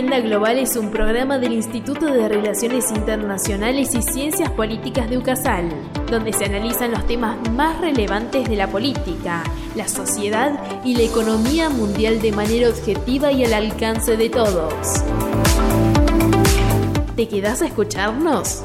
Agenda Global es un programa del Instituto de Relaciones Internacionales y Ciencias Políticas de UCASAL, donde se analizan los temas más relevantes de la política, la sociedad y la economía mundial de manera objetiva y al alcance de todos. ¿Te quedas a escucharnos?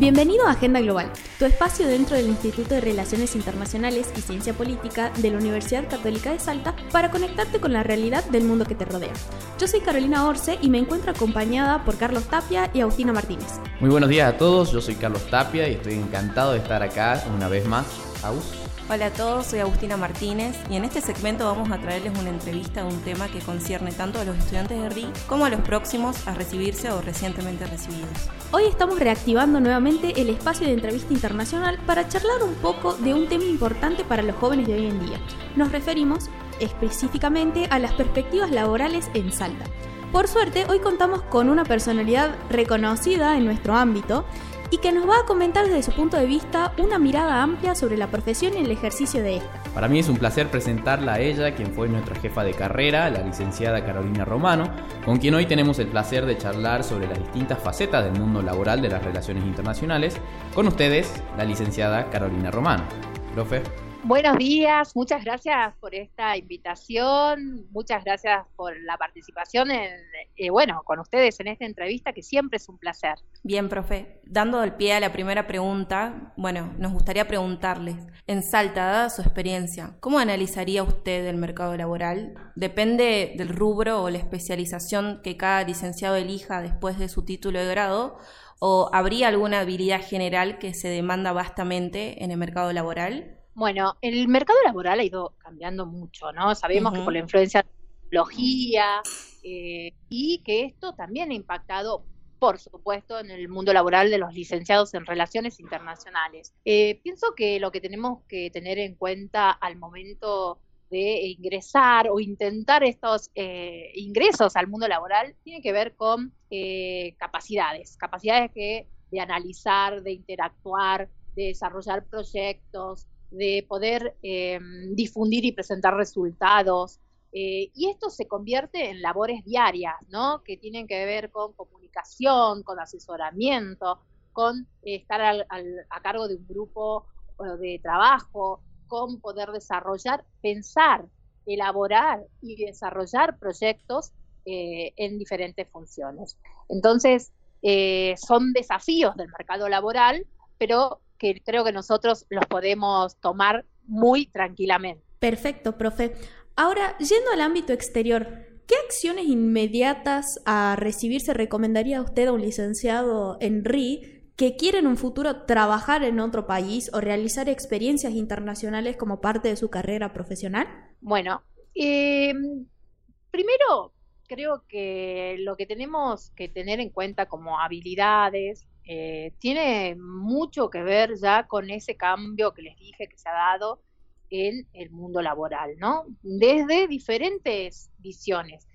Bienvenido a Agenda Global, tu espacio dentro del Instituto de Relaciones Internacionales y Ciencia Política de la Universidad Católica de Salta para conectarte con la realidad del mundo que te rodea. Yo soy Carolina Orce y me encuentro acompañada por Carlos Tapia y Agustina Martínez. Muy buenos días a todos, yo soy Carlos Tapia y estoy encantado de estar acá una vez más. Agus. Hola a todos, soy Agustina Martínez y en este segmento vamos a traerles una entrevista de un tema que concierne tanto a los estudiantes de RI como a los próximos a recibirse o recientemente recibidos. Hoy estamos reactivando nuevamente el espacio de entrevista internacional para charlar un poco de un tema importante para los jóvenes de hoy en día. Nos referimos específicamente a las perspectivas laborales en Salta. Por suerte, hoy contamos con una personalidad reconocida en nuestro ámbito y que nos va a comentar desde su punto de vista una mirada amplia sobre la profesión y el ejercicio de esta. Para mí es un placer presentarla a ella, quien fue nuestra jefa de carrera, la licenciada Carolina Romano, con quien hoy tenemos el placer de charlar sobre las distintas facetas del mundo laboral de las relaciones internacionales. Con ustedes, la licenciada Carolina Romano. Profe. Buenos días, muchas gracias por esta invitación, muchas gracias por la participación en, eh, bueno, con ustedes en esta entrevista que siempre es un placer. Bien, profe, dando el pie a la primera pregunta, bueno, nos gustaría preguntarles, en Salta, dada su experiencia, ¿cómo analizaría usted el mercado laboral? ¿Depende del rubro o la especialización que cada licenciado elija después de su título de grado? ¿O habría alguna habilidad general que se demanda vastamente en el mercado laboral? Bueno, el mercado laboral ha ido cambiando mucho, ¿no? Sabemos que por la influencia de la tecnología eh, y que esto también ha impactado, por supuesto, en el mundo laboral de los licenciados en relaciones internacionales. Eh, pienso que lo que tenemos que tener en cuenta al momento de ingresar o intentar estos eh, ingresos al mundo laboral tiene que ver con capacidades, capacidades que de analizar, de interactuar, de desarrollar proyectos, de poder em, difundir y presentar resultados. Eh, y esto se convierte en labores diarias, ¿no? Que tienen que ver con comunicación, con asesoramiento, con estar a cargo de un grupo de trabajo, con poder desarrollar, pensar, elaborar y desarrollar proyectos eh, en diferentes funciones. Entonces, eh, son desafíos del mercado laboral, pero que creo que nosotros los podemos tomar muy tranquilamente. Perfecto, profe. Ahora, yendo al ámbito exterior, ¿qué acciones inmediatas a recibirse recomendaría a usted a un licenciado en RI que quiere en un futuro trabajar en otro país o realizar experiencias internacionales como parte de su carrera profesional? Bueno, eh, primero creo que lo que tenemos que tener en cuenta como habilidades eh, tiene mucho que ver ya con ese cambio que les dije que se ha dado en el mundo laboral, ¿no? Desde diferentes visiones,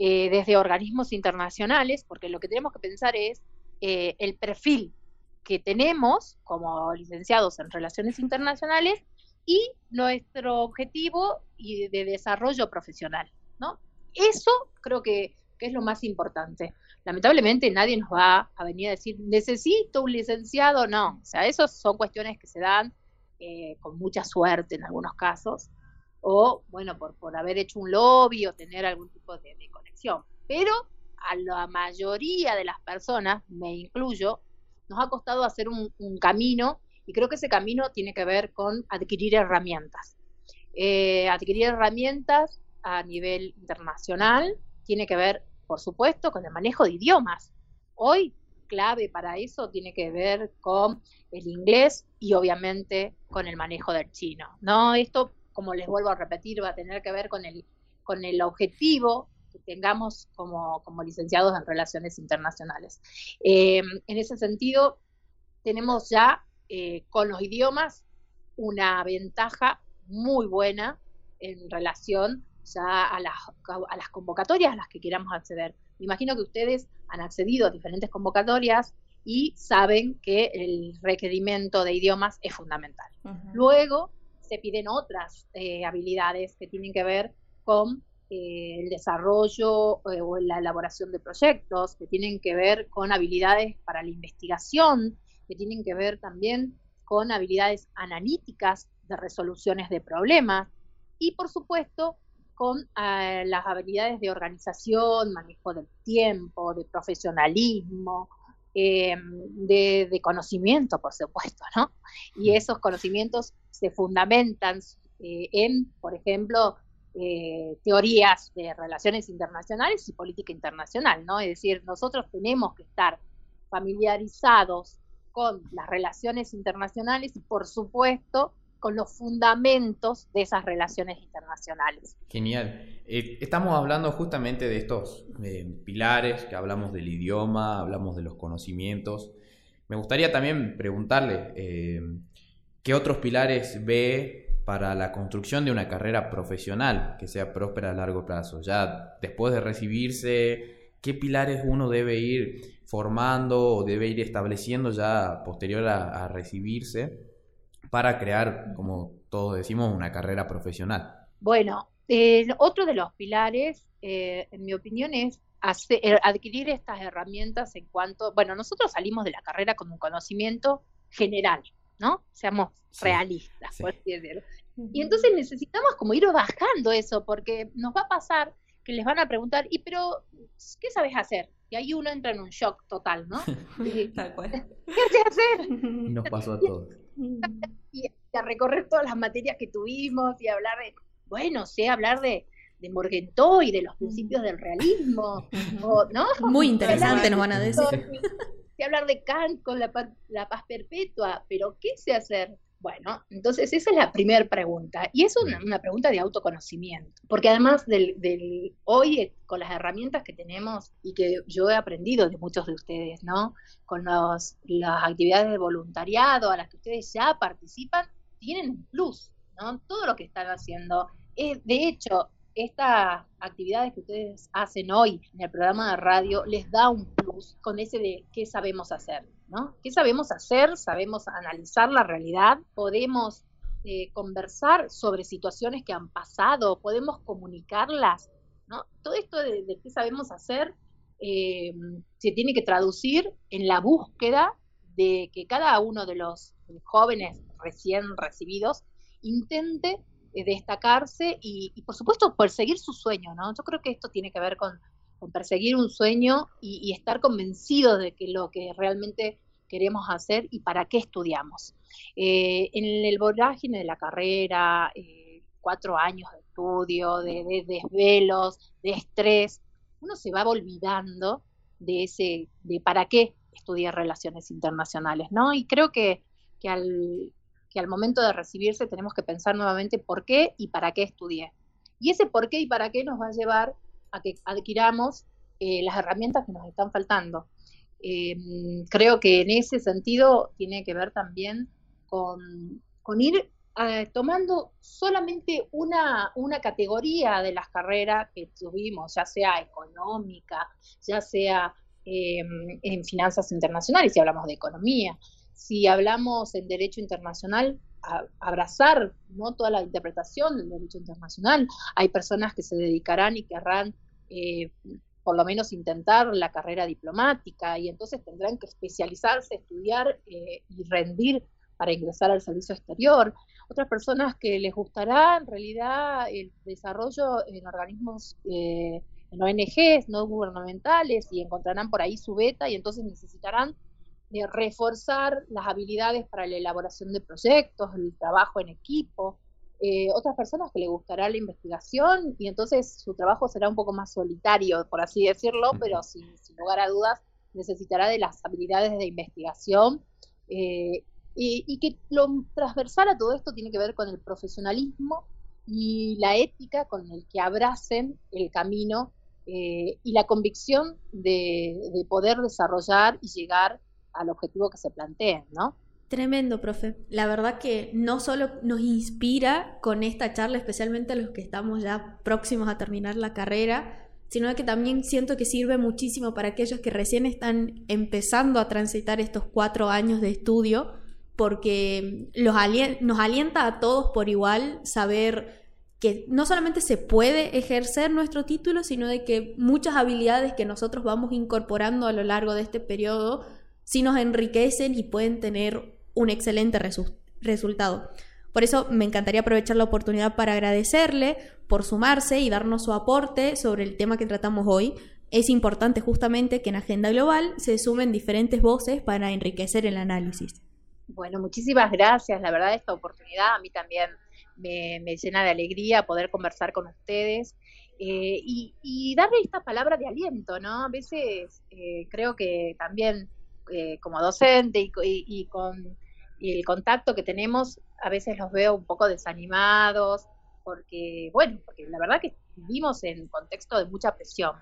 eh, desde organismos internacionales, porque lo que tenemos que pensar es eh, el perfil que tenemos como licenciados en relaciones internacionales y nuestro objetivo de desarrollo profesional, ¿no? Eso creo que es lo más importante lamentablemente nadie nos va a venir a decir, necesito un licenciado, no. O sea, esas son cuestiones que se dan eh, con mucha suerte en algunos casos, o bueno, por, por haber hecho un lobby o tener algún tipo de, conexión. Pero a la mayoría de las personas, me incluyo, nos ha costado hacer un, camino y creo que ese camino tiene que ver con adquirir herramientas. Eh, adquirir herramientas a nivel internacional tiene que ver por supuesto, con el manejo de idiomas. Hoy, clave para eso tiene que ver con el inglés y obviamente con el manejo del chino. ¿no? Esto, como les vuelvo a repetir, va a tener que ver con el, con el objetivo que tengamos como, licenciados en relaciones internacionales. Eh, en ese sentido, tenemos ya eh, con los idiomas una ventaja muy buena en relación ya a las, a las convocatorias a las que queramos acceder. Me imagino que ustedes han accedido a diferentes convocatorias y saben que el requerimiento de idiomas es fundamental. Luego, se piden otras habilidades que tienen que ver con el desarrollo o la elaboración de proyectos, que tienen que ver con habilidades para la investigación, que tienen que ver también con habilidades analíticas de resoluciones de problemas y por supuesto con eh, las habilidades de organización, manejo del tiempo, de profesionalismo, eh, de, conocimiento, por supuesto, ¿no? Y esos conocimientos se fundamentan eh, en, por ejemplo, teorías de relaciones internacionales y política internacional, ¿no? Es decir, nosotros tenemos que estar familiarizados con las relaciones internacionales y, por supuesto, con los fundamentos de esas relaciones internacionales. Genial. Eh, estamos hablando justamente de estos eh, pilares, que hablamos del idioma, hablamos de los conocimientos. Me gustaría también preguntarle, eh, ¿qué otros pilares ve para la construcción de una carrera profesional que sea próspera a largo plazo? Ya después de recibirse, ¿qué pilares uno debe ir formando o debe ir estableciendo ya posterior a recibirse? Para crear, como todos decimos, una carrera profesional? Bueno, otro de los pilares, eh, en mi opinión, es eh, adquirir estas herramientas en cuanto, bueno, nosotros salimos de la carrera con un conocimiento general, ¿no? Seamos realistas, por así decirlo. Y entonces necesitamos como ir bajando eso, porque nos va a pasar que les van a preguntar, ¿y pero qué sabes hacer? Y ahí uno entra en un shock total, ¿no? Tal cual. ¿Qué sé hacer? Nos pasó a todos. Y a recorrer todas las materias que tuvimos y hablar de, bueno, sé hablar de, de Morgenthau y de los principios del realismo, ¿no? Muy interesante nos van a decir. Sé hablar de Kant con la, la paz perpetua, pero ¿qué sé hacer? Bueno, entonces esa es la primera pregunta. Y es una, pregunta de autoconocimiento. Porque además del, del, hoy, eh, con las herramientas que tenemos y que yo he aprendido de muchos de ustedes, ¿no? Con los, las actividades de voluntariado a las que ustedes ya participan, tienen plus, ¿no? Todo lo que están haciendo. Es, de hecho, estas actividades que ustedes hacen hoy en el programa de radio les da un plus con ese de qué sabemos hacer. ¿no? ¿Qué sabemos hacer? Sabemos analizar la realidad, podemos eh, conversar sobre situaciones que han pasado, podemos comunicarlas, ¿no? Todo esto de, qué sabemos hacer eh, se tiene que traducir en la búsqueda de que cada uno de los jóvenes recién recibidos intente eh, destacarse y, por supuesto, perseguir su sueño, ¿no? Yo creo que esto tiene que ver con, perseguir un sueño y, estar convencido de que lo que realmente queremos hacer y para qué estudiamos. Eh, en el vorágine de la carrera, eh, cuatro años de estudio, de, desvelos, de estrés, uno se va olvidando de ese, de para qué estudiar relaciones internacionales, ¿no? Y creo que, que al, que al momento de recibirse tenemos que pensar nuevamente por qué y para qué estudié. Y ese por qué y para qué nos va a llevar a que adquiramos eh, las herramientas que nos están faltando. Eh, creo que en ese sentido tiene que ver también con, ir eh, tomando solamente una, una categoría de las carreras que tuvimos, ya sea económica, ya sea en finanzas internacionales, si hablamos de economía, si hablamos en derecho internacional, abrazar ¿no? toda la interpretación del derecho internacional. Hay personas que se dedicarán y querrán eh, por lo menos intentar la carrera diplomática y entonces tendrán que especializarse, estudiar eh, y rendir para ingresar al servicio exterior. Otras personas que les gustará en realidad el desarrollo en organismos, eh, en ONGs no gubernamentales y encontrarán por ahí su beta y entonces necesitarán reforzar las habilidades para la elaboración de proyectos, el trabajo en equipo. Eh, otras personas que le gustará la investigación y entonces su trabajo será un poco más solitario, por así decirlo, pero sin, lugar a dudas necesitará de las habilidades de investigación eh, y, que lo transversal a todo esto tiene que ver con el profesionalismo y la ética con el que abracen el camino eh, y la convicción de, de poder desarrollar y llegar al objetivo que se planteen, ¿no? Tremendo, profe. La verdad que no solo nos inspira con esta charla, especialmente a los que estamos ya próximos a terminar la carrera, sino que también siento que sirve muchísimo para aquellos que recién están empezando a transitar estos cuatro años de estudio, porque los nos alienta a todos por igual saber que no solamente se puede ejercer nuestro título, sino de que muchas habilidades que nosotros vamos incorporando a lo largo de este periodo sí nos enriquecen y pueden tener un excelente resultado. Por eso me encantaría aprovechar la oportunidad para agradecerle por sumarse y darnos su aporte sobre el tema que tratamos hoy. Es importante justamente que en Agenda Global se sumen diferentes voces para enriquecer el análisis. Bueno, muchísimas gracias. La verdad, esta oportunidad a mí también me, llena de alegría poder conversar con ustedes eh, y, darle esta palabra de aliento, ¿no? A veces eh, creo que también eh, como docente y, y con el contacto que tenemos a veces los veo un poco desanimados, porque, bueno, porque la verdad que vivimos en contexto de mucha presión,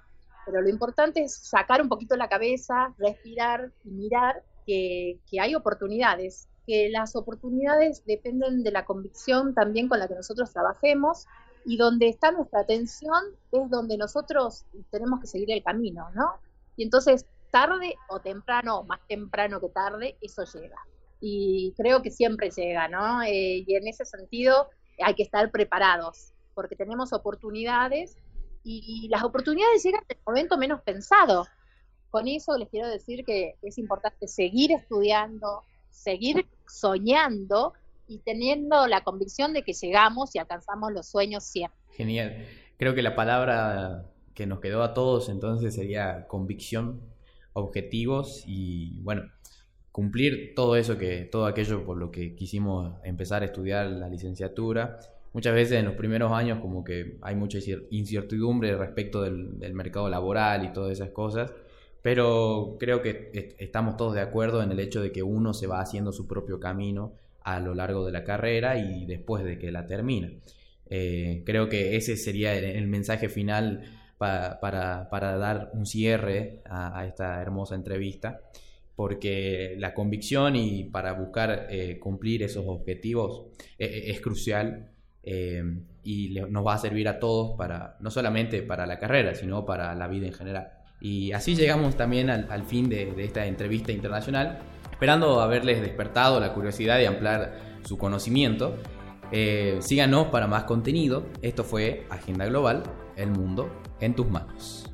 pero lo importante es sacar un poquito la cabeza, respirar y mirar que, que hay oportunidades, que las oportunidades dependen de la convicción también con la que nosotros trabajemos y donde está nuestra atención es donde nosotros tenemos que seguir el camino, ¿no? Y entonces, tarde o temprano, más temprano que tarde, eso llega y creo que siempre llega, ¿no? Eh, y en ese sentido hay que estar preparados, porque tenemos oportunidades y las oportunidades llegan en el momento menos pensado. Con eso les quiero decir que es importante seguir estudiando, seguir soñando y teniendo la convicción de que llegamos y alcanzamos los sueños siempre. Genial. Creo que la palabra que nos quedó a todos entonces sería convicción, objetivos y bueno, cumplir todo eso que, todo aquello por lo que quisimos empezar a estudiar la licenciatura. Muchas veces en los primeros años como que hay mucha incertidumbre respecto del, mercado laboral y todas esas cosas, pero creo que estamos todos de acuerdo en el hecho de que uno se va haciendo su propio camino a lo largo de la carrera y después de que la termina. Eh, creo que ese sería el, mensaje final para, dar un cierre a esta hermosa entrevista porque la convicción y para buscar eh, cumplir esos objetivos eh, eh, es crucial y nos va a servir a todos para no solamente para la carrera, sino para la vida en general. Y así llegamos también al, fin de, esta entrevista internacional, esperando haberles despertado la curiosidad y ampliar su conocimiento. Síganos para más contenido. Esto fue Agenda Global, el mundo en tus manos.